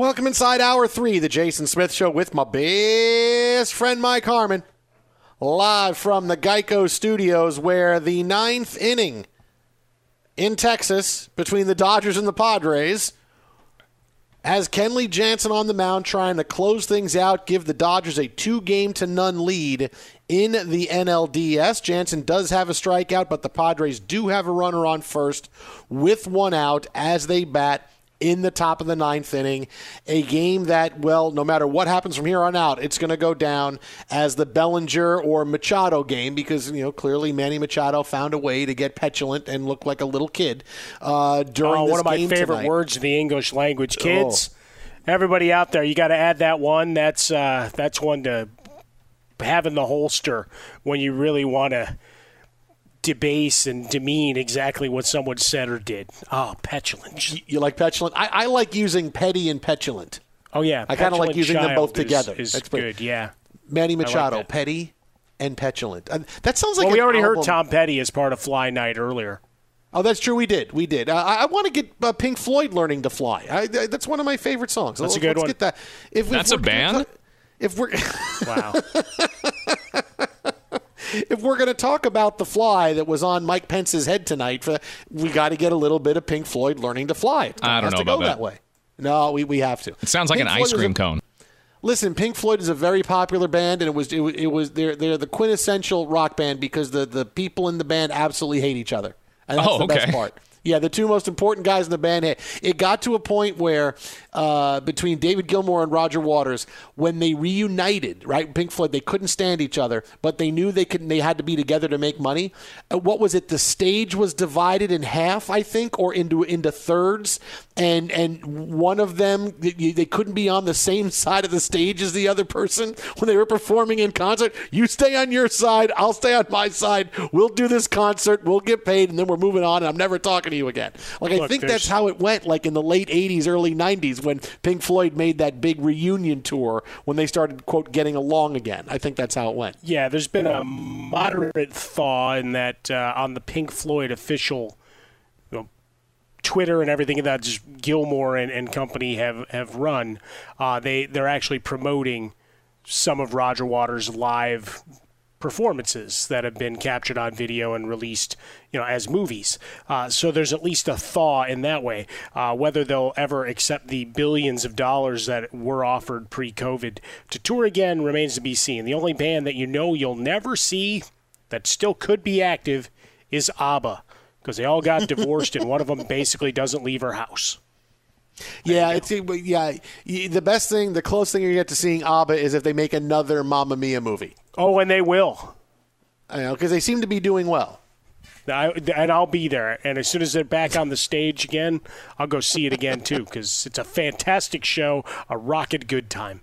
Welcome inside hour three, the Jason Smith Show with my best friend Mike Harmon. Live from the Geico Studios, where the ninth inning in Texas between the Dodgers and the Padres has Kenley Jansen on the mound trying to close things out, give the Dodgers a two game to none lead in the NLDS. Jansen does have a strikeout, but the Padres do have a runner on first with one out as they bat in the top of the ninth inning. A game that, well, no matter what happens from here on out, it's going to go down as the Bellinger or Machado game because, you know, clearly Manny Machado found a way to get petulant and look like a little kid uh, during oh, one of my favorite tonight. words in the English language. Kids, Oh. everybody out there, you got to add that one. That's uh, that's one to have in the holster when you really want to debase and demean exactly what someone said or did. Oh, petulant. You, you like petulant? I, I like using petty and petulant. Oh yeah, I kind of like using them both is- together. Is, That's pretty- good. Yeah. Manny Machado, that. petty and petulant. Uh, that sounds like well, we an already heard. Tom Petty as part of Fly Night earlier. Oh, that's true. We did. We did. Uh, I, I want to get uh, Pink Floyd learning to fly. I, I, that's one of my favorite songs. That's a Let's- good let's one. Get that. If, if That's a we're band? ta- if we're Wow. if we're going to talk about the fly that was on Mike Pence's head tonight, for, we got to get a little bit of Pink Floyd learning to fly. It I don't know to go about that. way. No, we, we have to. It sounds like Pink an Floyd ice cream a- cone. Listen, Pink Floyd is a very popular band, and it was it, was- it was they're they're the quintessential rock band because the the people in the band absolutely hate each other, and that's Oh, the best okay. part. Yeah, the two most important guys in the band. It got to a point where uh, between David Gilmour and Roger Waters, when they reunited, right, Pink Floyd, they couldn't stand each other, but they knew they could. They had to be together to make money. Uh, what was it? The stage was divided in half, I think, or into into thirds, and and one of them they couldn't be on the same side of the stage as the other person when they were performing in concert. You stay on your side, I'll stay on my side. We'll do this concert, we'll get paid, and then we're moving on. And I'm never talking to you again. Like Look, I think that's how it went. Like in the late '80s, early '90s, when Pink Floyd made that big reunion tour when they started quote getting along again. I think that's how it went. Yeah, there's been a moderate thaw in that uh, on the Pink Floyd official Twitter and everything that just Gilmour and, and company have have run, uh, they they're actually promoting some of Roger Waters' live performances that have been captured on video and released, you know, as movies. Uh, so there's at least a thaw in that way. Uh, whether they'll ever accept the billions of dollars that were offered pre-COVID to tour again remains to be seen. The only band that you know you'll never see that still could be active is ABBA because they all got divorced and one of them basically doesn't leave her house. Yeah, it's yeah. The best thing, the closest thing you get to seeing ABBA is if they make another Mamma Mia movie. Oh, and they will. I know because they seem to be doing well. I, and I'll be there. And as soon as they're back on the stage again, I'll go see it again too because it's a fantastic show, a rocket good time.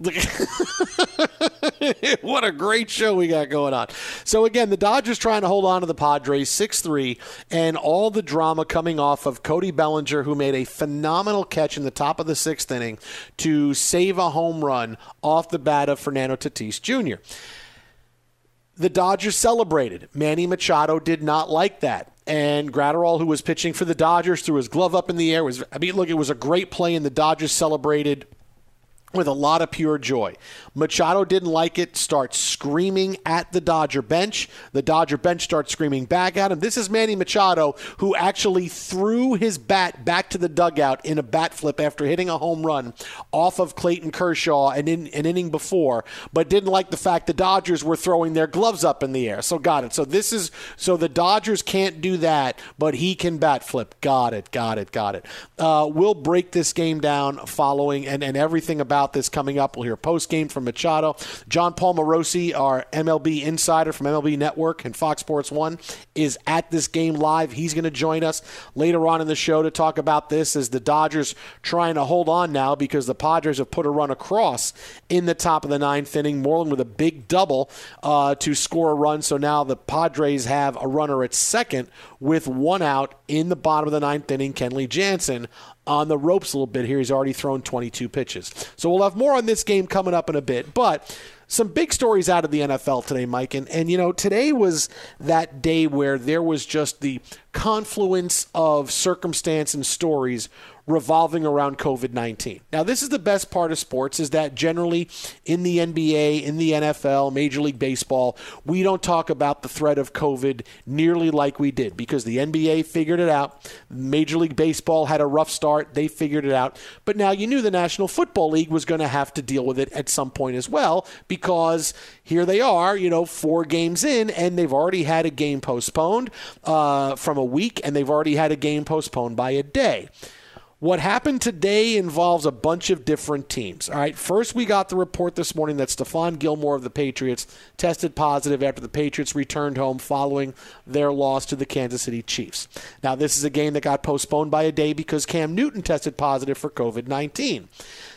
what a great show we got going on. So, again, the Dodgers trying to hold on to the Padres 6 3, and all the drama coming off of Cody Bellinger, who made a phenomenal catch in the top of the sixth inning to save a home run off the bat of Fernando Tatis Jr. The Dodgers celebrated. Manny Machado did not like that and Graterol, who was pitching for the Dodgers, threw his glove up in the air. Was I mean, look, it was a great play, and the Dodgers celebrated with a lot of pure joy. Machado didn't like it, starts screaming at the Dodger bench. The Dodger bench starts screaming back at him. This is Manny Machado, who actually threw his bat back to the dugout in a bat flip after hitting a home run off of Clayton Kershaw an, in, an inning before, but didn't like the fact the Dodgers were throwing their gloves up in the air. So got it. So this is so the Dodgers can't do that, but he can bat flip. Got it. Got it. Got it. Uh, we'll break this game down following and, and everything about about this coming up. We'll hear post game from Machado. Jon Paul Morosi, our MLB insider from MLB Network and Fox Sports 1, is at this game live. He's going to join us later on in the show to talk about this as the Dodgers trying to hold on now because the Padres have put a run across in the top of the ninth inning. Moreland with a big double uh, to score a run. So now the Padres have a runner at second with one out in the bottom of the ninth inning. Kenley Jansen on the ropes a little bit here. He's already thrown 22 pitches. So we'll have more on this game coming up in a bit. But some big stories out of the NFL today, Mike. And, and, you know, today was that day where there was just the confluence of circumstance and stories revolving around COVID-19. Now, this is the best part of sports is that generally in the NBA, in the NFL, Major League Baseball, we don't talk about the threat of COVID nearly like we did because the NBA figured it out. Major League Baseball had a rough start, they figured it out. But now you knew the National Football League was going to have to deal with it at some point as well because here they are, you know, four games in and they've already had a game postponed uh, from a week and they've already had a game postponed by a day. What happened today involves a bunch of different teams. All right, first we got the report this morning that Stephon Gilmore of the Patriots tested positive after the Patriots returned home following their loss to the Kansas City Chiefs. Now, this is a game that got postponed by a day because Cam Newton tested positive for COVID 19.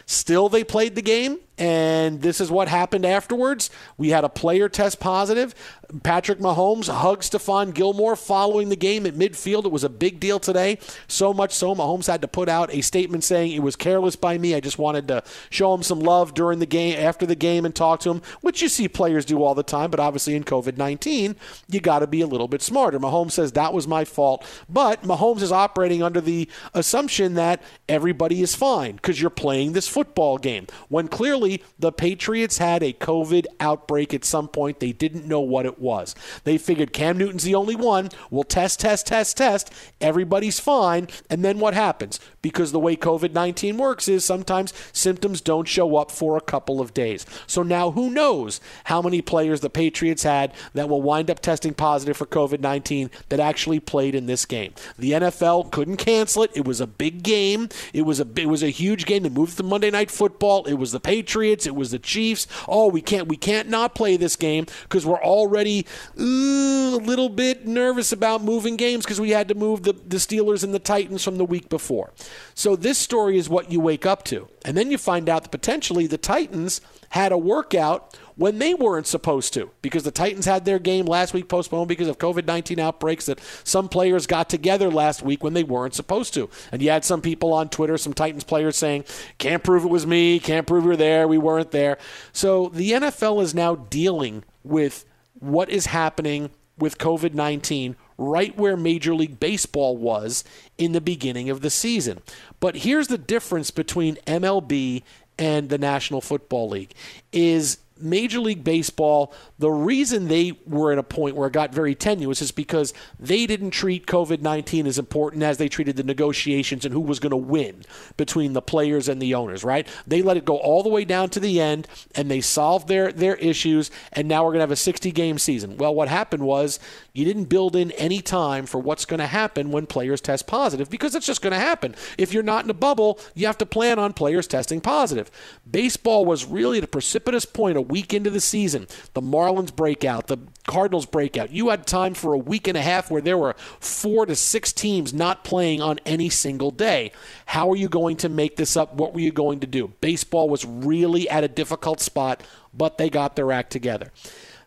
Still, they played the game, and this is what happened afterwards. We had a player test positive. Patrick Mahomes hugged Stephon Gilmore following the game at midfield. It was a big deal today. So much so, Mahomes had to put out a statement saying it was careless by me. I just wanted to show him some love during the game, after the game, and talk to him, which you see players do all the time. But obviously, in COVID 19, you got to be a little bit smarter. Mahomes says that was my fault. But Mahomes is operating under the assumption that everybody is fine because you're playing this football game when clearly The Patriots had a COVID outbreak at some point. They didn't know what it was. They figured Cam Newton's the only one. We'll test, test, test, test. Everybody's fine. And then what happens? Because the way COVID 19 works is sometimes symptoms don't show up for a couple of days. So now who knows how many players the Patriots had that will wind up testing positive for COVID 19 that actually played in this game. The NFL couldn't cancel it. It was a big game. It was a it was a huge game. They moved to Monday Night Football. It was the Patriots. It was the Chiefs. Oh, we can't we can't not play this game because we're already uh, a little bit nervous about moving games because we had to move the, the Steelers and the Titans from the week before. So this story is what you wake up to. And then you find out that potentially the Titans had a workout when they weren't supposed to because the Titans had their game last week postponed because of COVID 19 outbreaks that some players got together last week when they weren't supposed to. And you had some people on Twitter, some Titans players saying, can't prove it was me, can't prove we are there, we weren't there. So the NFL is now dealing with what is happening with COVID 19 right where Major League Baseball was in the beginning of the season. But here's the difference between MLB and the National Football League is Major League Baseball, the reason they were at a point where it got very tenuous is because they didn't treat COVID 19 as important as they treated the negotiations and who was going to win between the players and the owners, right? They let it go all the way down to the end and they solved their, their issues, and now we're going to have a 60 game season. Well, what happened was you didn't build in any time for what's going to happen when players test positive because it's just going to happen. If you're not in a bubble, you have to plan on players testing positive. Baseball was really at a precipitous point week into the season, the Marlins breakout, the Cardinals breakout. You had time for a week and a half where there were four to six teams not playing on any single day. How are you going to make this up? What were you going to do? Baseball was really at a difficult spot, but they got their act together.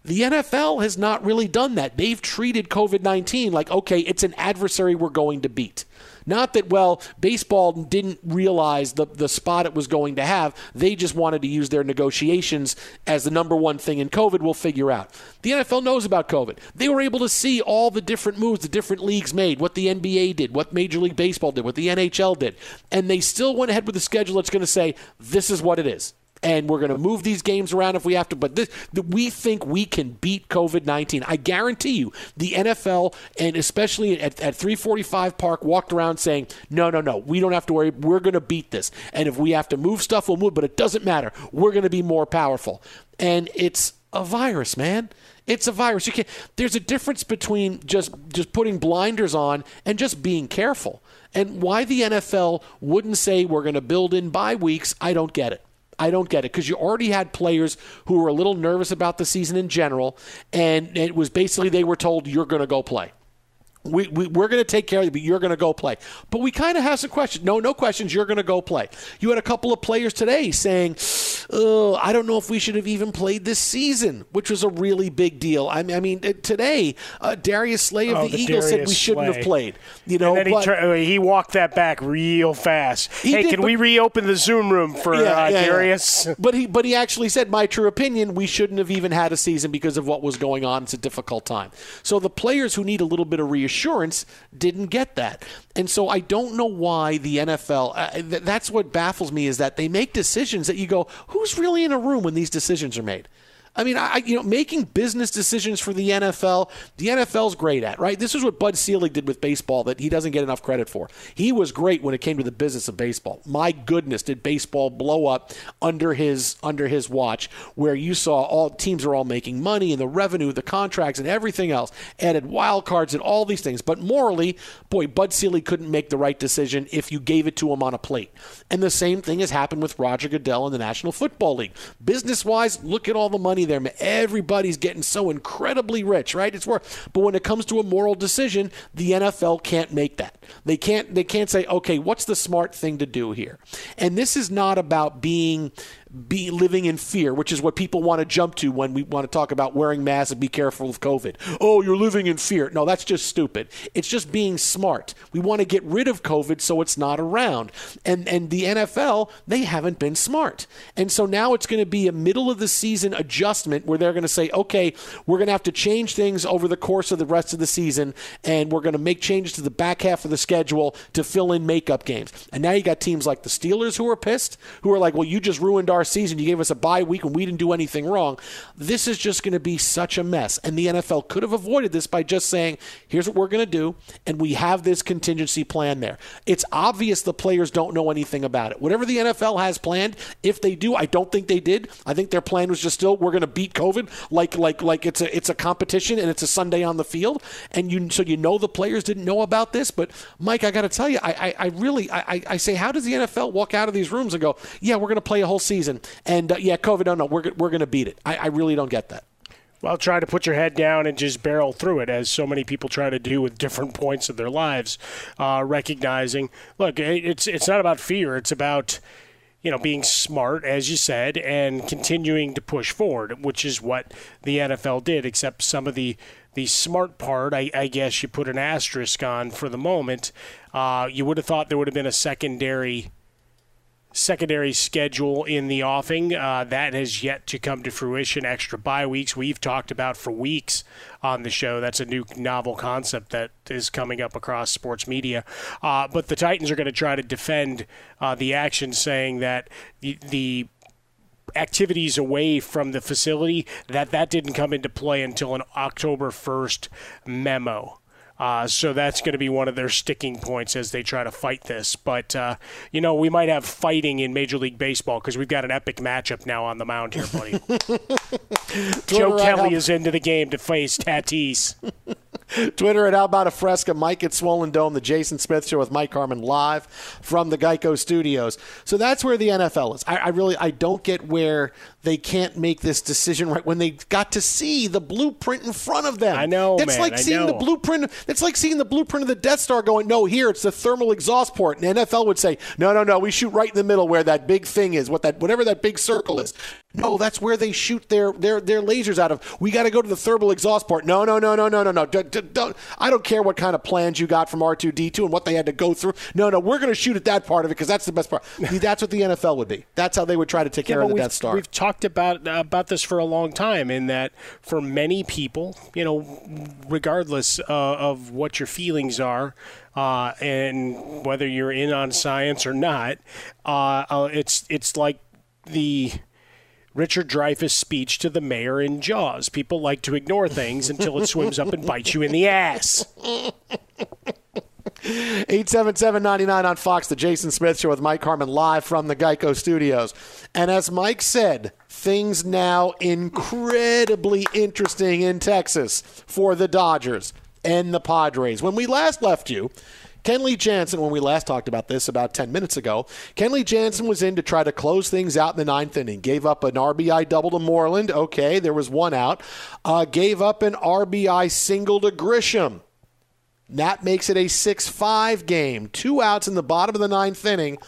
The NFL has not really done that. They've treated COVID 19 like, okay, it's an adversary we're going to beat. Not that, well, baseball didn't realize the, the spot it was going to have. They just wanted to use their negotiations as the number one thing in COVID. We'll figure out. The NFL knows about COVID. They were able to see all the different moves the different leagues made, what the NBA did, what Major League Baseball did, what the NHL did. And they still went ahead with a schedule that's going to say, this is what it is and we're going to move these games around if we have to. But this, we think we can beat COVID 19. I guarantee you, the NFL and especially at, at 345 Park walked around saying, no, no, no, we don't have to worry. We're going to beat this. And if we have to move stuff, we'll move, but it doesn't matter. We're going to be more powerful. And it's a virus, man. It's a virus. You can't, there's a difference between just just putting blinders on and just being careful. And why the NFL wouldn't say we're going to build in bye weeks, I don't get it. I don't get it because you already had players who were a little nervous about the season in general, and it was basically they were told you're going to go play we, we, we're going to take care of you, but you're going to go play. But we kind of have some questions. No, no questions. You're going to go play. You had a couple of players today saying, oh, I don't know if we should have even played this season, which was a really big deal. I mean, I mean today, uh, Darius Slay of oh, the, the, Eagles Darius said we shouldn't Slay. have played. You know, then he, uh, he, walked that back real fast. Hey, did, can but, we reopen the Zoom room for yeah, uh, yeah, Darius? Yeah. But he, but he actually said, my true opinion, we shouldn't have even had a season because of what was going on. It's a difficult time. So the players who need a little bit of reassurance didn't get that. And so I don't know why the NFL, uh, th- that's what baffles me is that they make decisions that you go, who's really in a room when these decisions are made? I mean, I, you know, making business decisions for the NFL, the NFL's great at, right? This is what Bud Selig did with baseball that he doesn't get enough credit for. He was great when it came to the business of baseball. My goodness, did baseball blow up under his under his watch, where you saw all teams are all making money and the revenue, the contracts, and everything else, added wild cards and all these things. But morally, boy, Bud Selig couldn't make the right decision if you gave it to him on a plate. And the same thing has happened with Roger Goodell in the National Football League. Business wise, look at all the money there. Everybody's getting so incredibly rich, right? It's worth. But when it comes to a moral decision, the NFL can't make that. They can't. They can't say, okay, what's the smart thing to do here? And this is not about being be living in fear, which is what people want to jump to when we want to talk about wearing masks and be careful of COVID. Oh, you're living in fear. No, that's just stupid. It's just being smart. We want to get rid of COVID so it's not around. And and the NFL, they haven't been smart. And so now it's going to be a middle of the season adjustment where they're going to say, "Okay, we're going to have to change things over the course of the rest of the season and we're going to make changes to the back half of the schedule to fill in makeup games." And now you got teams like the Steelers who are pissed, who are like, "Well, you just ruined our season. You gave us a bye week and we didn't do anything wrong. This is just going to be such a mess. And the NFL could have avoided this by just saying, here's what we're going to do, and we have this contingency plan there. It's obvious the players don't know anything about it. Whatever the NFL has planned, if they do, I don't think they did. I think their plan was just still we're going to beat COVID like like like it's a it's a competition and it's a Sunday on the field. And you so you know the players didn't know about this. But Mike, I got to tell you, I, I, I really I, I say, how does the NFL walk out of these rooms and go, yeah, we're going to play a whole season, and uh, yeah, COVID, no, no, we're we're going to beat it. I, I really don't get that. Well, try to put your head down and just barrel through it, as so many people try to do with different points of their lives. Uh, recognizing, look, it's it's not about fear; it's about you know being smart, as you said, and continuing to push forward, which is what the NFL did. Except some of the the smart part, I, I guess you put an asterisk on for the moment. Uh, you would have thought there would have been a secondary secondary schedule in the offing. Uh, that has yet to come to fruition. Extra bye weeks we've talked about for weeks on the show. That's a new novel concept that is coming up across sports media. Uh, but the Titans are going to try to defend uh, the action, saying that the, the activities away from the facility that that didn't come into play until an October 1st memo. Uh, so that's going to be one of their sticking points as they try to fight this. But, uh, you know, we might have fighting in Major League Baseball because we've got an epic matchup now on the mound here, buddy. Joe Kelly is into the game to face Tatis. Twitter at How About a Fresca, Mike at Swollen Dome, the Jason Smith Show with Mike Harmon live from the Geico Studios. So that's where the NFL is. I, I really I don't get where they can't make this decision right when they got to see the blueprint in front of them. I know, It's man, like I seeing know. the blueprint. It's like seeing the blueprint of the Death Star. Going, no, here it's the thermal exhaust port. And NFL would say, no, no, no, we shoot right in the middle where that big thing is, what that whatever that big circle is. No, that's where they shoot their their their lasers out of. We got to go to the thermal exhaust port. No, no, no, no, no, no, no. D- d- don't, I don't care what kind of plans you got from R2D2 and what they had to go through. No, no, we're going to shoot at that part of it because that's the best part. That's what the NFL would be. That's how they would try to take Yeah, care of the Death Star. We've talked about about this for a long time. In that, for many people, you know, regardless uh, of what your feelings are, uh, and whether you're in on science or not, uh, uh, it's it's like the. Richard Dreyfuss speech to the mayor in Jaws. People like to ignore things until it swims up and bites you in the ass. 877-99 on Fox, the Jason Smith Show with Mike Harmon live from the Geico Studios. And as Mike said, things now incredibly interesting in Texas for the Dodgers and the Padres. When we last left you, Kenley Jansen, when we last talked about this about 10 minutes ago, Kenley Jansen was in to try to close things out in the ninth inning. Gave up an RBI double to Moreland. Okay, there was one out. Uh, gave up an RBI single to Grisham. That makes it a 6 5 game. Two outs in the bottom of the ninth inning,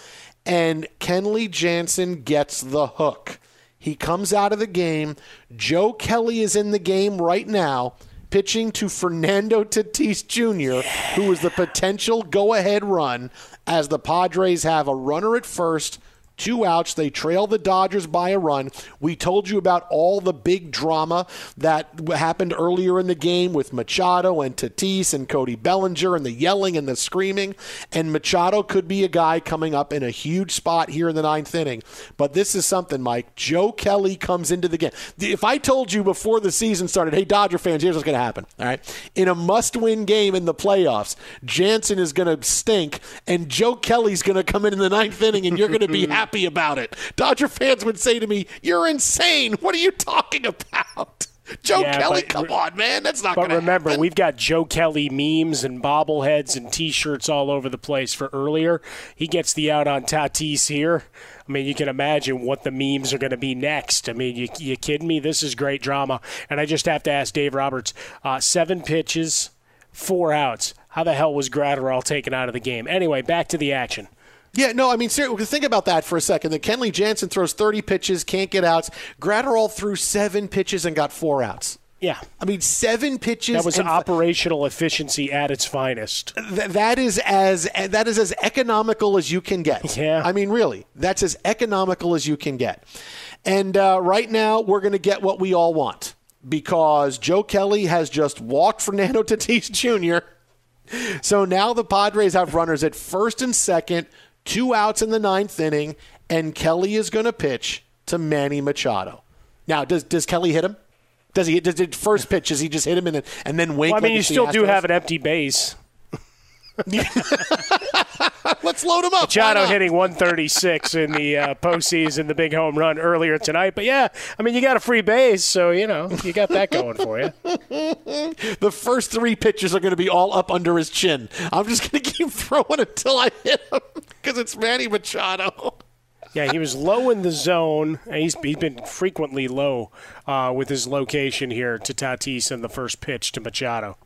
and Kenley Jansen gets the hook. He comes out of the game. Joe Kelly is in the game right now, pitching to Fernando Tatis Jr., who is the potential go ahead run as the Padres have a runner at first. Two outs. They trail the Dodgers by a run. We told you about all the big drama that happened earlier in the game with Machado and Tatis and Cody Bellinger and the yelling and the screaming. And Machado could be a guy coming up in a huge spot here in the ninth inning. But this is something, Mike. Joe Kelly comes into the game. If I told you before the season started, hey, Dodger fans, here's what's going to happen. All right. In a must win game in the playoffs, Jansen is going to stink, and Joe Kelly's going to come in in the ninth inning, and you're going to be happy about it. Dodger fans would say to me, You're insane. What are you talking about? Joe Yeah, Kelly, but- come on, man. That's not But going to remember, happen. we've got Joe Kelly memes and bobbleheads and T-shirts all over the place for earlier. He gets the out on Tatis here. I mean, you can imagine what the memes are going to be next. I mean, you, you kidding me? This is great drama. And I just have to ask Dave Roberts: uh, seven pitches, four outs. How the hell was Graterol taken out of the game? Anyway, back to the action. Yeah, no, I mean, seriously, think about that for a second. That Kenley Jansen throws 30 pitches, can't get outs. Graterol threw seven pitches and got four outs. Yeah. I mean, seven pitches. That was operational efficiency at its finest. Th- that is as that is as economical as you can get. Yeah. I mean, really, that's as economical as you can get. And uh, right now, we're going to get what we all want because Joe Kelly has just walked Fernando Tatis Jr. So now the Padres have runners at first and second, two outs in the ninth inning, and Kelly is going to pitch to Manny Machado. Now, does does Kelly hit him? Does he? Does it first pitch? Does he just hit him and then and then wink? Well, I mean, like you still do have an empty base. Let's load him up. Machado hitting 136 in the uh, postseason, the big home run earlier tonight. But yeah, I mean, you got a free base, so you know you got that going for you. the first three pitches are going to be all up under his chin. I'm just going to keep throwing until I hit him because it's Manny Machado. Yeah, he was low in the zone. He's, he's been frequently low uh, with his location here to Tatis and the first pitch to Machado.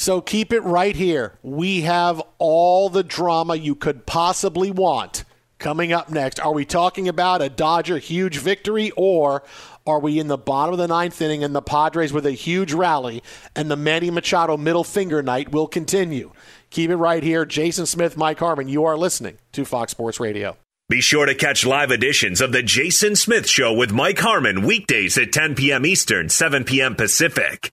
So keep it right here. We have all the drama you could possibly want coming up next. Are we talking about a Dodger huge victory or are we in the bottom of the ninth inning and the Padres with a huge rally and the Manny Machado middle finger night will continue? Keep it right here. Jason Smith, Mike Harmon, you are listening to Fox Sports Radio. Be sure to catch live editions of The Jason Smith Show with Mike Harmon weekdays at 10 p.m. Eastern, 7 p.m. Pacific.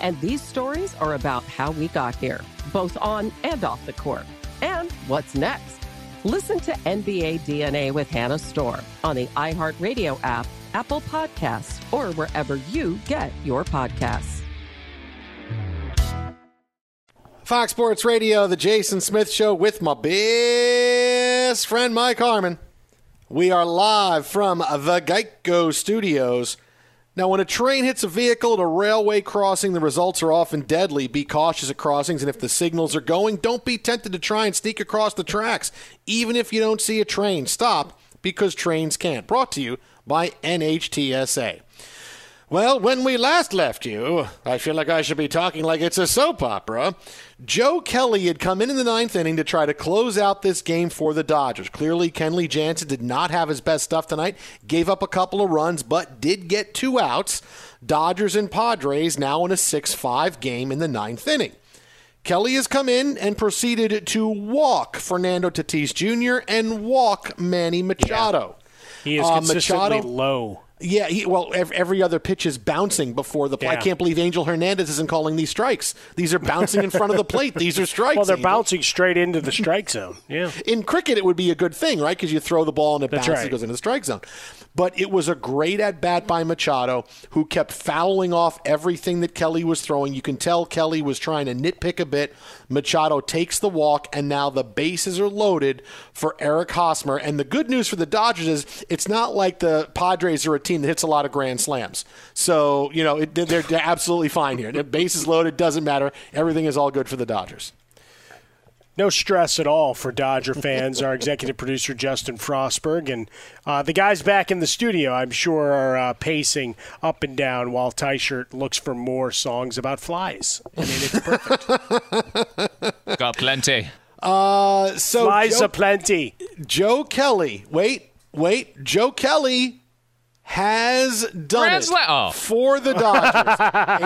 And these stories are about how we got here, both on and off the court. And what's next? Listen to NBA DNA with Hannah Storm on the iHeartRadio app, Apple Podcasts, or wherever you get your podcasts. Fox Sports Radio, the Jason Smith Show with my best friend Mike Harmon. We are live from the Geico Studios. Now, when a train hits a vehicle at a railway crossing, the results are often deadly. Be cautious at crossings, and if the signals are going, don't be tempted to try and sneak across the tracks, even if you don't see a train. Stop, because trains can't. Brought to you by NHTSA. Well, when we last left you, I feel like I should be talking like it's a soap opera. Joe Kelly had come in in the ninth inning to try to close out this game for the Dodgers. Clearly, Kenley Jansen did not have his best stuff tonight, gave up a couple of runs, but did get two outs. Dodgers and Padres now in a 6 5 game in the ninth inning. Kelly has come in and proceeded to walk Fernando Tatis Jr. and walk Manny Machado. Yeah. He is consistently uh, Machado, low. Yeah, he, well, every other pitch is bouncing before the plate. Yeah. I can't believe Angel Hernandez isn't calling these strikes. These are bouncing in front of the plate. These are strikes. Well, they're Angel. bouncing straight into the strike zone. Yeah. In cricket, it would be a good thing, right? Because you throw the ball and it That's bounces, right. goes into the strike zone. But it was a great at bat by Machado, who kept fouling off everything that Kelly was throwing. You can tell Kelly was trying to nitpick a bit. Machado takes the walk, and now the bases are loaded for Eric Hosmer. And the good news for the Dodgers is it's not like the Padres are a team that hits a lot of grand slams. So, you know, it, they're, they're absolutely fine here. The base is loaded, doesn't matter. Everything is all good for the Dodgers. No stress at all for Dodger fans. Our executive producer Justin Frostberg and uh, the guys back in the studio, I'm sure, are uh, pacing up and down while Tyshirt looks for more songs about flies. I mean, it's perfect. Got plenty. Uh, so flies Joe, plenty. Joe Kelly. Wait, wait. Joe Kelly has done grand it slam. Oh. for the Dodgers.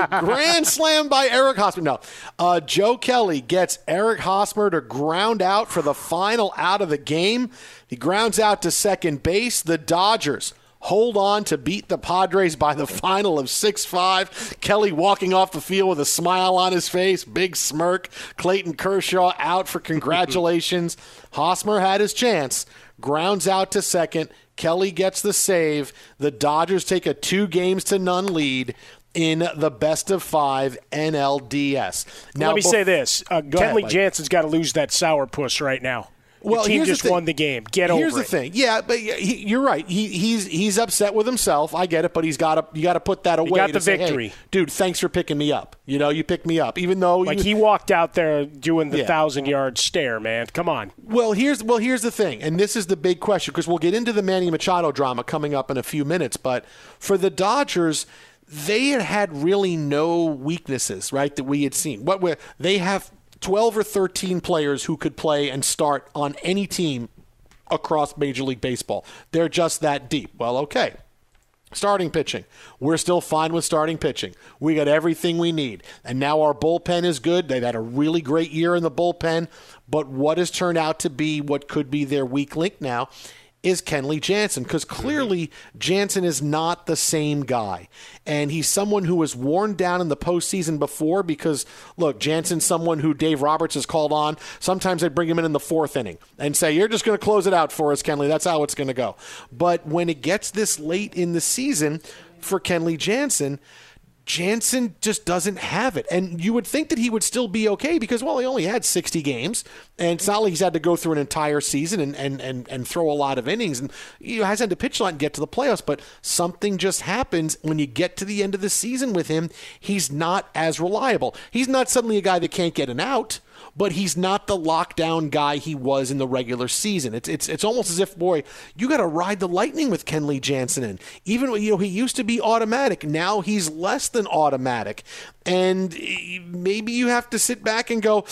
a grand slam by Eric Hosmer. No, uh, Joe Kelly gets Eric Hosmer to ground out for the final out of the game. He grounds out to second base. The Dodgers hold on to beat the Padres by the final of 6 5. Kelly walking off the field with a smile on his face, big smirk. Clayton Kershaw out for congratulations. Hosmer had his chance, grounds out to second. Kelly gets the save. The Dodgers take a two games to none lead in the best of five NLDS. Now, Let me say this: uh, Kenley Jansen's got to lose that sourpuss right now. Well, the team here's just the won the game. Get here's over Here's the thing. Yeah, but he, you're right. He, he's he's upset with himself. I get it, but he's got to you got to put that away. got to the say, hey, victory. dude. Thanks for picking me up. You know, you picked me up, even though Like you, he walked out there doing the Yeah. thousand yard stare, man. Come on. Well, here's well here's the thing, and this is the big question because we'll get into the Manny Machado drama coming up in a few minutes. But for the Dodgers, they had had really no weaknesses, right? That we had seen. What were they have twelve or thirteen players who could play and start on any team across Major League Baseball. They're just that deep. Well, okay. Starting pitching. We're still fine with starting pitching. We got everything we need. And now our bullpen is good. They've had a really great year in the bullpen. But what has turned out to be what could be their weak link now is Kenley Jansen because mm-hmm. clearly Jansen is not the same guy. And he's someone who was worn down in the postseason before because, look, Jansen's someone who Dave Roberts has called on. Sometimes they bring him in in the fourth inning and say, You're just going to close it out for us, Kenley. That's how it's going to go. But when it gets this late in the season for Kenley Jansen, Jansen just doesn't have it. And you would think that he would still be okay because, well, he only had 60 games. And it's not like he's had to go through an entire season and, and, and, and throw a lot of innings. And he hasn't had to pitch a lot and get to the playoffs. But something just happens when you get to the end of the season with him. He's not as reliable. He's not suddenly a guy that can't get an out but he's not the lockdown guy he was in the regular season. It's it's it's almost as if, boy, you got to ride the lightning with Kenley Jansen. In even you know he used to be automatic, now he's less than automatic, and maybe you have to sit back and go,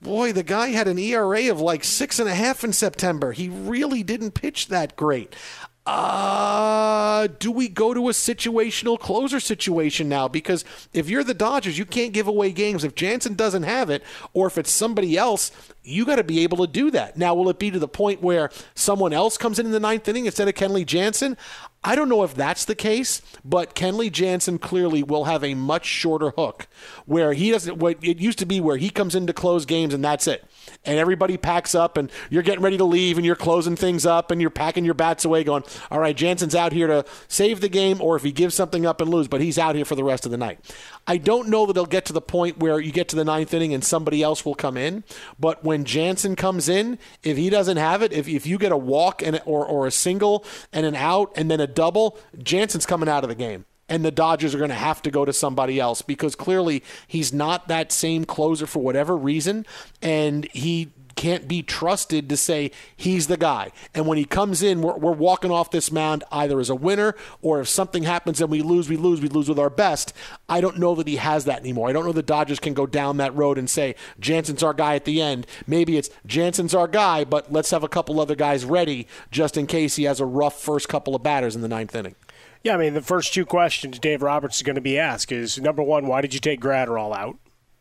boy, the guy had an ERA of like six and a half in September. He really didn't pitch that great. Uh, do we go to a situational closer situation now? Because if you're the Dodgers, you can't give away games. If Jansen doesn't have it, or if it's somebody else, you got to be able to do that. Now, will it be to the point where someone else comes in in the ninth inning instead of Kenley Jansen? I don't know if that's the case, but Kenley Jansen clearly will have a much shorter hook where he doesn't. What it used to be where he comes in to close games and that's it. And everybody packs up and you're getting ready to leave and you're closing things up and you're packing your bats away going, all right, Jansen's out here to save the game or if he gives something up and lose, but he's out here for the rest of the night. I don't know that it'll get to the point where you get to the ninth inning and somebody else will come in, but when Jansen comes in, if he doesn't have it, if, if you get a walk and or, or a single and an out and then a double, Jansen's coming out of the game and the Dodgers are going to have to go to somebody else because clearly he's not that same closer for whatever reason, and he can't be trusted to say he's the guy. And when he comes in, we're, we're, walking off this mound either as a winner or if something happens and we lose, we lose, we lose with our best. I don't know that he has that anymore. I don't know the Dodgers can go down that road and say Jansen's our guy at the end. Maybe it's Jansen's our guy, but let's have a couple other guys ready just in case he has a rough first couple of batters in the ninth inning. Yeah, I mean, the first two questions Dave Roberts is going to be asked is number one, why did you take Graterol out?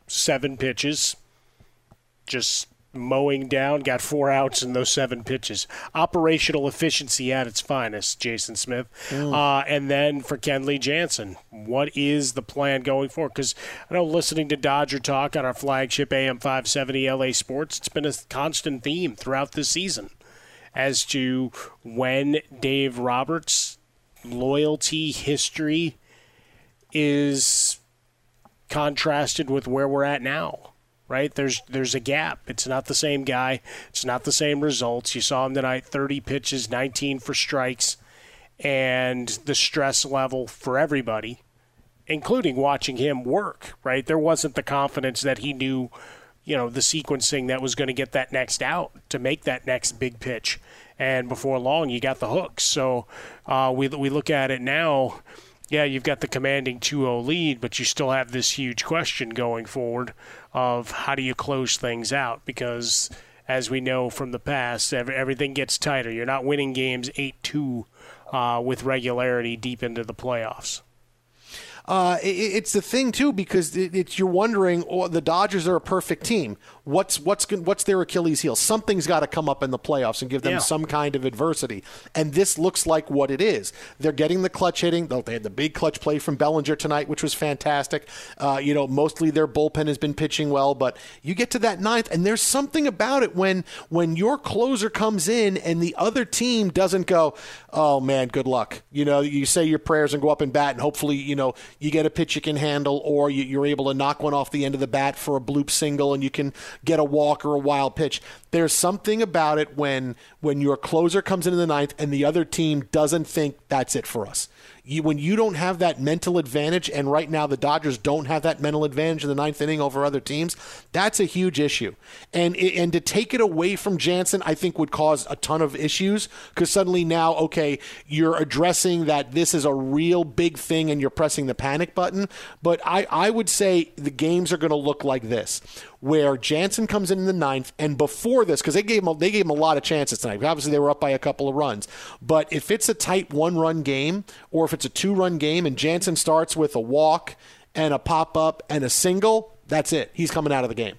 Seven pitches, just mowing down, got four outs in those seven pitches. Operational efficiency at its finest, Jason Smith. Mm. Uh, and then for Kenley Jansen, what is the plan going forward? Because I know listening to Dodger Talk on our flagship AM 570 LA Sports, it's been a constant theme throughout this season as to when Dave Roberts loyalty history is contrasted with where we're at now right? There's there's a gap. It's not the same guy. It's not the same results. You saw him tonight 30 pitches 19 for strikes and the stress level for everybody including watching him work right? There wasn't the confidence that he knew you know the sequencing that was going to get that next out to make that next big pitch and before long you got the hooks. So uh, we we look at it now. Yeah, you've got the commanding 2-0 lead, but you still have this huge question going forward of how do you close things out because as we know from the past, everything gets tighter. You're not winning games 8-2 uh, with regularity deep into the playoffs. Uh, it, it's the thing too because it, it's you're wondering. Oh, the Dodgers are a perfect team what's what's what's their Achilles heel? Something's got to come up in the playoffs and give them yeah. some kind of adversity. And this looks like what it is. They're getting the clutch hitting. They had the big clutch play from Bellinger tonight, which was fantastic. Uh, you know, mostly their bullpen has been pitching well, but you get to that ninth, and there's something about it when when your closer comes in and the other team doesn't go, oh man, good luck. You know, you say your prayers and go up and bat, and hopefully, you know, you get a pitch you can handle, or you, are able to knock one off the end of the bat for a bloop single, and you can get a walk or a wild pitch. There's something about it when when your closer comes in, in the ninth and the other team doesn't think that's it for us you, when you don't have that mental advantage, and right now the Dodgers don't have that mental advantage in the ninth inning over other teams, that's a huge issue. And and to take it away from Jansen, I think would cause a ton of issues because suddenly now, okay, you're addressing that this is a real big thing and you're pressing the panic button. But I, I would say the games are going to look like this where Jansen comes in in the ninth, and before this, because they gave him they gave him a lot of chances tonight. Obviously, they were up by a couple of runs, but if it's a tight one-run game, or if it's a two-run game, and Jansen starts with a walk and a pop-up and a single, that's it. He's coming out of the game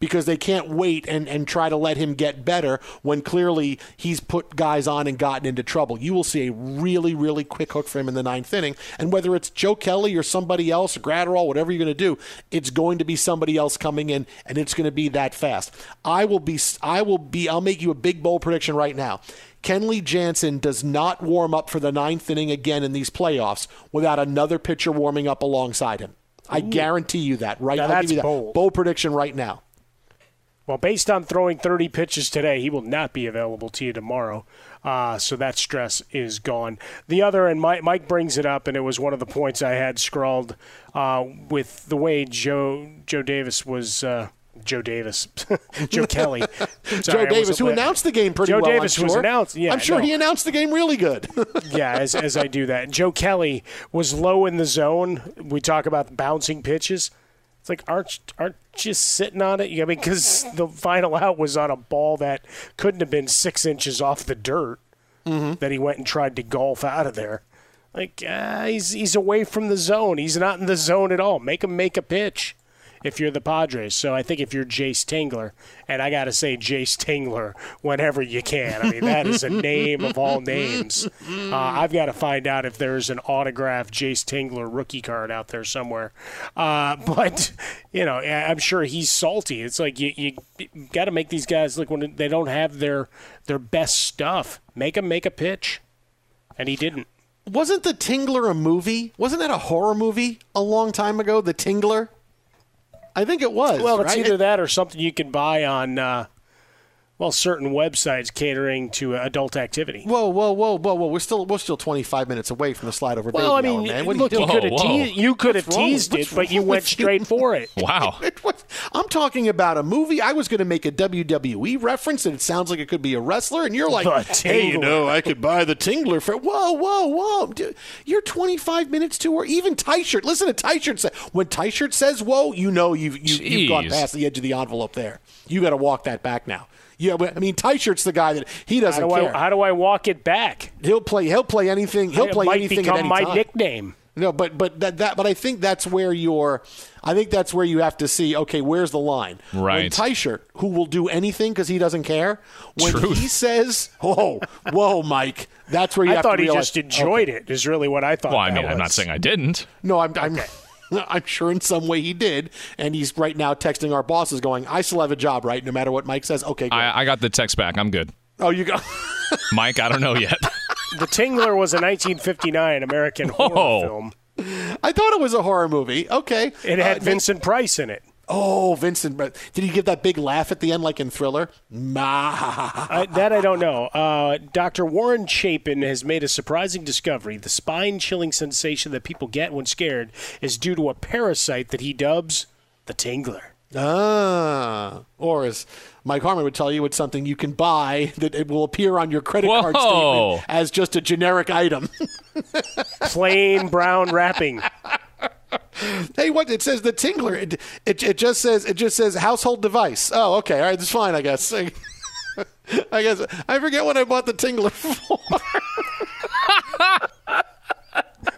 because they can't wait and, and try to let him get better when clearly he's put guys on and gotten into trouble. You will see a really, really quick hook for him in the ninth inning. And whether it's Joe Kelly or somebody else, or Graterol, whatever you're going to do, it's going to be somebody else coming in and it's going to be that fast. I will be, I will be, I'll make you a big bold prediction right now. Kenley Jansen does not warm up for the ninth inning again in these playoffs without another pitcher warming up alongside him. I guarantee you that, right? Now I'll that's give you that. bold. bold prediction right now. Well, based on throwing 30 pitches today, he will not be available to you tomorrow. Uh, so that stress is gone. The other, and Mike, Mike, brings it up, and it was one of the points I had scrawled uh, with the way Joe Joe Davis was. Uh, Joe Davis, Joe Kelly, Sorry, Joe Davis, who announced the game pretty Joe well. Joe Davis I'm was announced. Yeah, I'm sure no. he announced the game really good. yeah, as, as I do that. Joe Kelly was low in the zone. We talk about bouncing pitches. It's like aren't aren't just sitting on it? I mean, because the final out was on a ball that couldn't have been six inches off the dirt. Mm-hmm. That he went and tried to golf out of there. Like uh, he's he's away from the zone. He's not in the zone at all. Make him make a pitch. If you're the Padres. So I think if you're Jayce Tingler, and I got to say Jayce Tingler whenever you can. I mean, that is a name of all names. Uh, I've got to find out if there's an autographed Jayce Tingler rookie card out there somewhere. Uh, but, you know, I'm sure he's salty. It's like you, you got to make these guys look when they don't have their, their best stuff. Make them make a pitch. And he didn't. Wasn't The Tingler a movie? Wasn't that a horror movie a long time ago? The Tingler? I think it was. Well, it's right? either that or something you can buy on, uh, well, certain websites catering to uh, adult activity. Whoa, whoa, whoa, whoa, whoa! We're still we're still 25 minutes away from the slide over Well, I mean, hour, man. What look, are you, you doing? could have te- you could have What's wrong? teased What's it, but you went with straight for it. Wow. I'm talking about a movie. I was going to make a WWE reference, and it sounds like it could be a wrestler. And you're like, hey, you know, I could buy the Tingler for. Whoa, whoa, whoa! Dude, you're 25 minutes to, or even T-shirt. Listen to T-shirt say when T-shirt says "whoa," you know you've you, you've gone past the edge of the envelope. There, you got to walk that back now. Yeah, but, I mean, T-shirt's the guy that he doesn't do, care. I, how do I walk it back? He'll play. He'll play anything. He'll It play might anything become at any my time. nickname. No, but but that, that but I think that's where you're. I think that's where you have to see. Okay, where's the line? Right. T-shirt, who will do anything because he doesn't care. When Truth. he says, "Whoa, whoa, Mike," that's where you I have thought he realize. just enjoyed it. Is really what I thought. Well, I that mean, I'm not saying I didn't. No, I'm. I'm I'm sure in some way he did, and he's right now texting our bosses, going, "I still have a job, right? No matter what Mike says." Okay, good. I, I got the text back. I'm good. oh, you go. Mike, I don't know yet. The Tingler was a 1959 American Whoa. horror film. I thought it was a horror movie. Okay, It had Uh, Vincent Price in it. Oh, Vincent! Did he give that big laugh at the end, like in Thriller? Ma. I, that I don't know. Uh, Dr. Warren Chapin has made a surprising discovery. The spine chilling sensation that people get when scared is due to a parasite that he dubs the Tingler. Ah, or as Mike Harmon would tell you, it's something you can buy that it will appear on your credit card statement as just a generic item. Plain brown wrapping. hey, what it says the Tingler. It, it it just says it just says household device. Oh, okay, all right, that's fine, I guess. I guess I forget what I bought the Tingler for.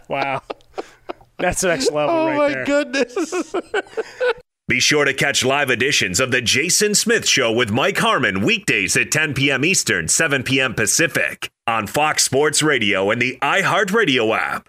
Wow. That's the next level oh right my there. goodness. Be sure to catch live editions of The Jason Smith Show with Mike Harmon weekdays at 10 p.m. Eastern, 7 p.m. Pacific on Fox Sports Radio and the iHeartRadio app.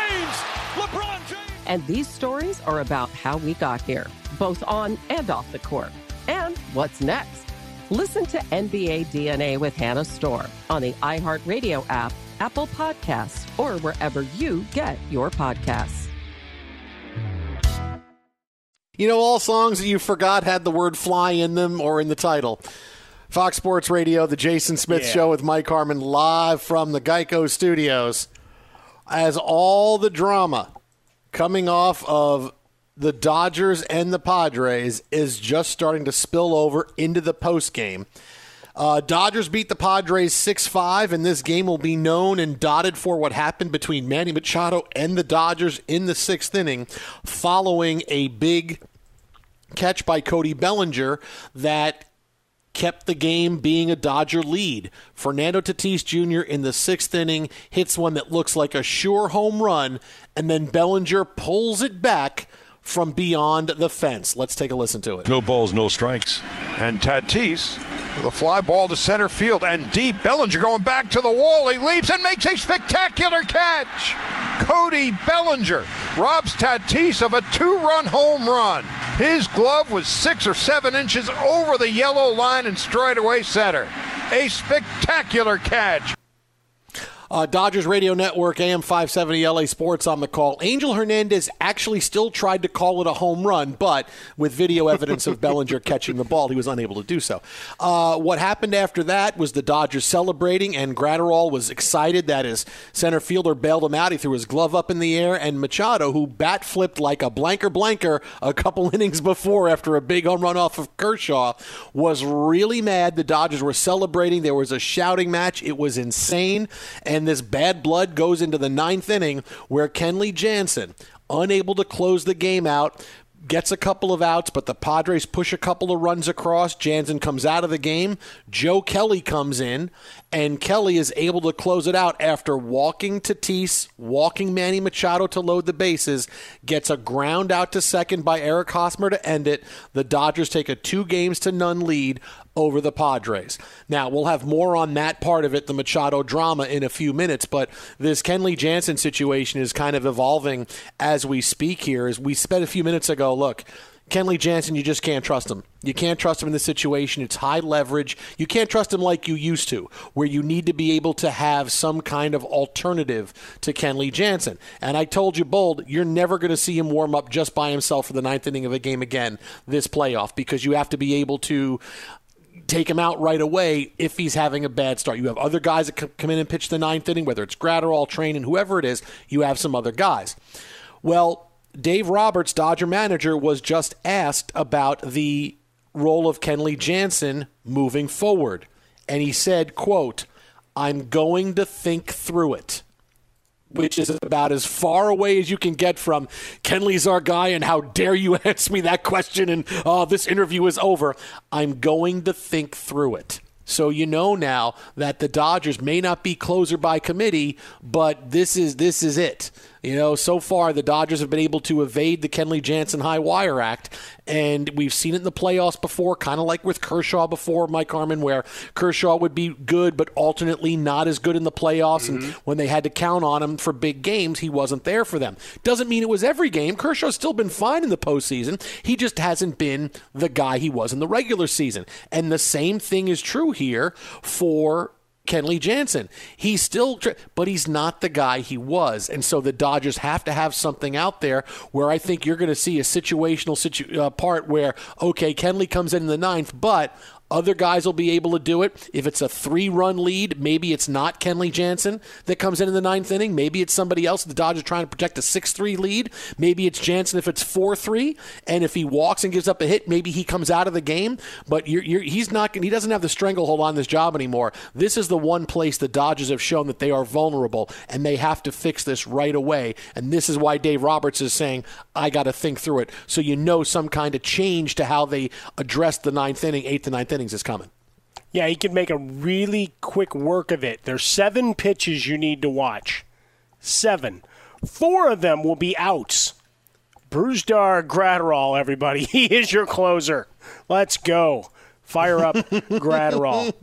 LeBron James. And these stories are about how we got here, both on and off the court. And what's next? Listen to NBA DNA with Hannah Storm on the iHeartRadio app, Apple Podcasts, or wherever you get your podcasts. You know, all songs that you forgot had the word fly in them or in the title. Fox Sports Radio, The Jason Smith Yeah. Show with Mike Harmon live from the Geico Studios. As all the drama coming off of the Dodgers and the Padres is just starting to spill over into the postgame. Uh, Dodgers beat the Padres 6 5, and this game will be known and dotted for what happened between Manny Machado and the Dodgers in the sixth inning following a big catch by Cody Bellinger that kept the game being a Dodger lead. Fernando Tatis Jr. in the sixth inning hits one that looks like a sure home run, and then Bellinger pulls it back from beyond the fence. Let's take a listen to it. No balls, no strikes. And Tatis, the fly ball to center field and deep. Bellinger going back to the wall. He leaps and makes a spectacular catch. Cody Bellinger robs Tatis of a two run home run. His glove was six or seven inches over the yellow line and straightaway center. A spectacular catch. Uh, Dodgers Radio Network, AM 570 LA Sports on the call. Angel Hernandez actually still tried to call it a home run, but with video evidence of Bellinger catching the ball, he was unable to do so. Uh, what happened after that was the Dodgers celebrating, and Graterol was excited that his center fielder bailed him out. He threw his glove up in the air, and Machado, who bat flipped like a blanker blanker a couple innings before after a big home run off of Kershaw, was really mad. The Dodgers were celebrating. There was a shouting match. It was insane. And this bad blood goes into the ninth inning where Kenley Jansen, unable to close the game out, gets a couple of outs, but the Padres push a couple of runs across. Jansen comes out of the game. Joe Kelly comes in, and Kelly is able to close it out after walking Tatis, walking Manny Machado to load the bases, gets a ground out to second by Eric Hosmer to end it. The Dodgers take a two games to none lead over the Padres. Now, we'll have more on that part of it, the Machado drama, in a few minutes, but this Kenley Jansen situation is kind of evolving as we speak here. As we spent a few minutes ago, look, Kenley Jansen, you just can't trust him. You can't trust him in this situation. It's high leverage. You can't trust him like you used to, where you need to be able to have some kind of alternative to Kenley Jansen. And I told you, Bold, you're never going to see him warm up just by himself for the ninth inning of a game again this playoff because you have to be able to take him out right away if he's having a bad start. You have other guys that come in and pitch the ninth inning, whether it's Graterol, Train, and whoever it is, you have some other guys. Well, Dave Roberts, Dodger manager, was just asked about the role of Kenley Jansen moving forward. And he said, quote, I'm going to think through it which is about as far away as you can get from Kenley's our guy and how dare you ask me that question and oh this interview is over. I'm going to think through it. So you know now that the Dodgers may not be closer by committee, but this is this is it. You know, so far the Dodgers have been able to evade the Kenley Jansen High Wire Act, and we've seen it in the playoffs before, kind of like with Kershaw before, Mike Harmon, where Kershaw would be good, but alternately not as good in the playoffs. Mm-hmm. And when they had to count on him for big games, he wasn't there for them. Doesn't mean it was every game. Kershaw's still been fine in the postseason. He just hasn't been the guy he was in the regular season. And the same thing is true here for Kenley Jansen. He's still, but he's not the guy he was. And so the Dodgers have to have something out there where I think you're going to see a situational situ- uh, part where, okay, Kenley comes in, in the ninth, but other guys will be able to do it. If it's a three run lead, maybe it's not Kenley Jansen that comes in in the ninth inning. Maybe it's somebody else. The Dodgers trying to protect a 6 3 lead. Maybe it's Jansen if it's 4 3. And if he walks and gives up a hit, maybe he comes out of the game. But you're, you're, he's not, he doesn't have the stranglehold on this job anymore. This is the one place the Dodgers have shown that they are vulnerable and they have to fix this right away. And this is why Dave Roberts is saying, I got to think through it. So you know some kind of change to how they address the ninth inning, eighth to ninth innings is coming. Yeah, he can make a really quick work of it. There's seven pitches you need to watch. Seven. Four of them will be outs. Brusdar Graterol, everybody. He is your closer. Let's go. Fire up Graterol.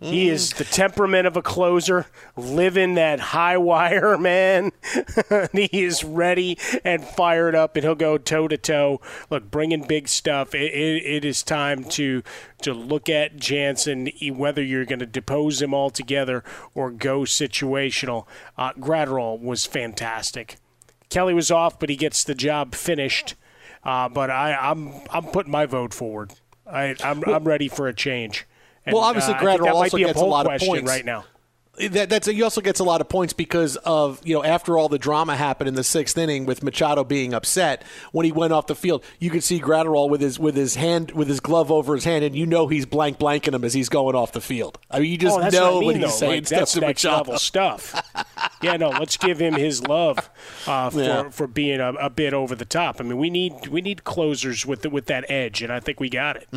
He is the temperament of a closer, living that high wire, man. he is ready and fired up, and he'll go toe to toe. Look, bringing big stuff. It, it, it is time to to look at Jansen, whether you're going to depose him altogether or go situational. Uh, Graterol was fantastic. Kelly was off, but he gets the job finished. Uh, but I, I'm I'm putting my vote forward. I, I'm, I'm ready for a change. And, well, obviously, uh, also gets a, a lot of points right now. That, that's he also gets a lot of points because of you know after all the drama happened in the sixth inning with Machado being upset when he went off the field, you could see Graterol with his with his hand with his glove over his hand, and you know he's blank blanking him as he's going off the field. I mean, you just oh, know what I mean, when he's though. saying like, stuff that's to next Machado. level stuff. yeah, no, let's give him his love uh, for Yeah. for being a, a bit over the top. I mean, we need we need closers with the, with that edge, and I think we got it.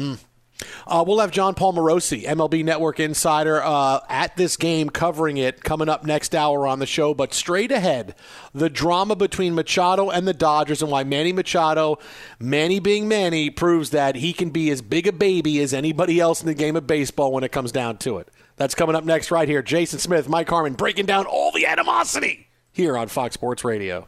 Uh, we'll have Jon Paul Morosi, MLB Network insider, uh, at this game covering it coming up next hour on the show. But straight ahead, the drama between Machado and the Dodgers and why Manny Machado, Manny being Manny, proves that he can be as big a baby as anybody else in the game of baseball when it comes down to it. That's coming up next, right here. Jason Smith, Mike Harmon, breaking down all the animosity here on Fox Sports Radio.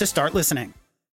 to start listening.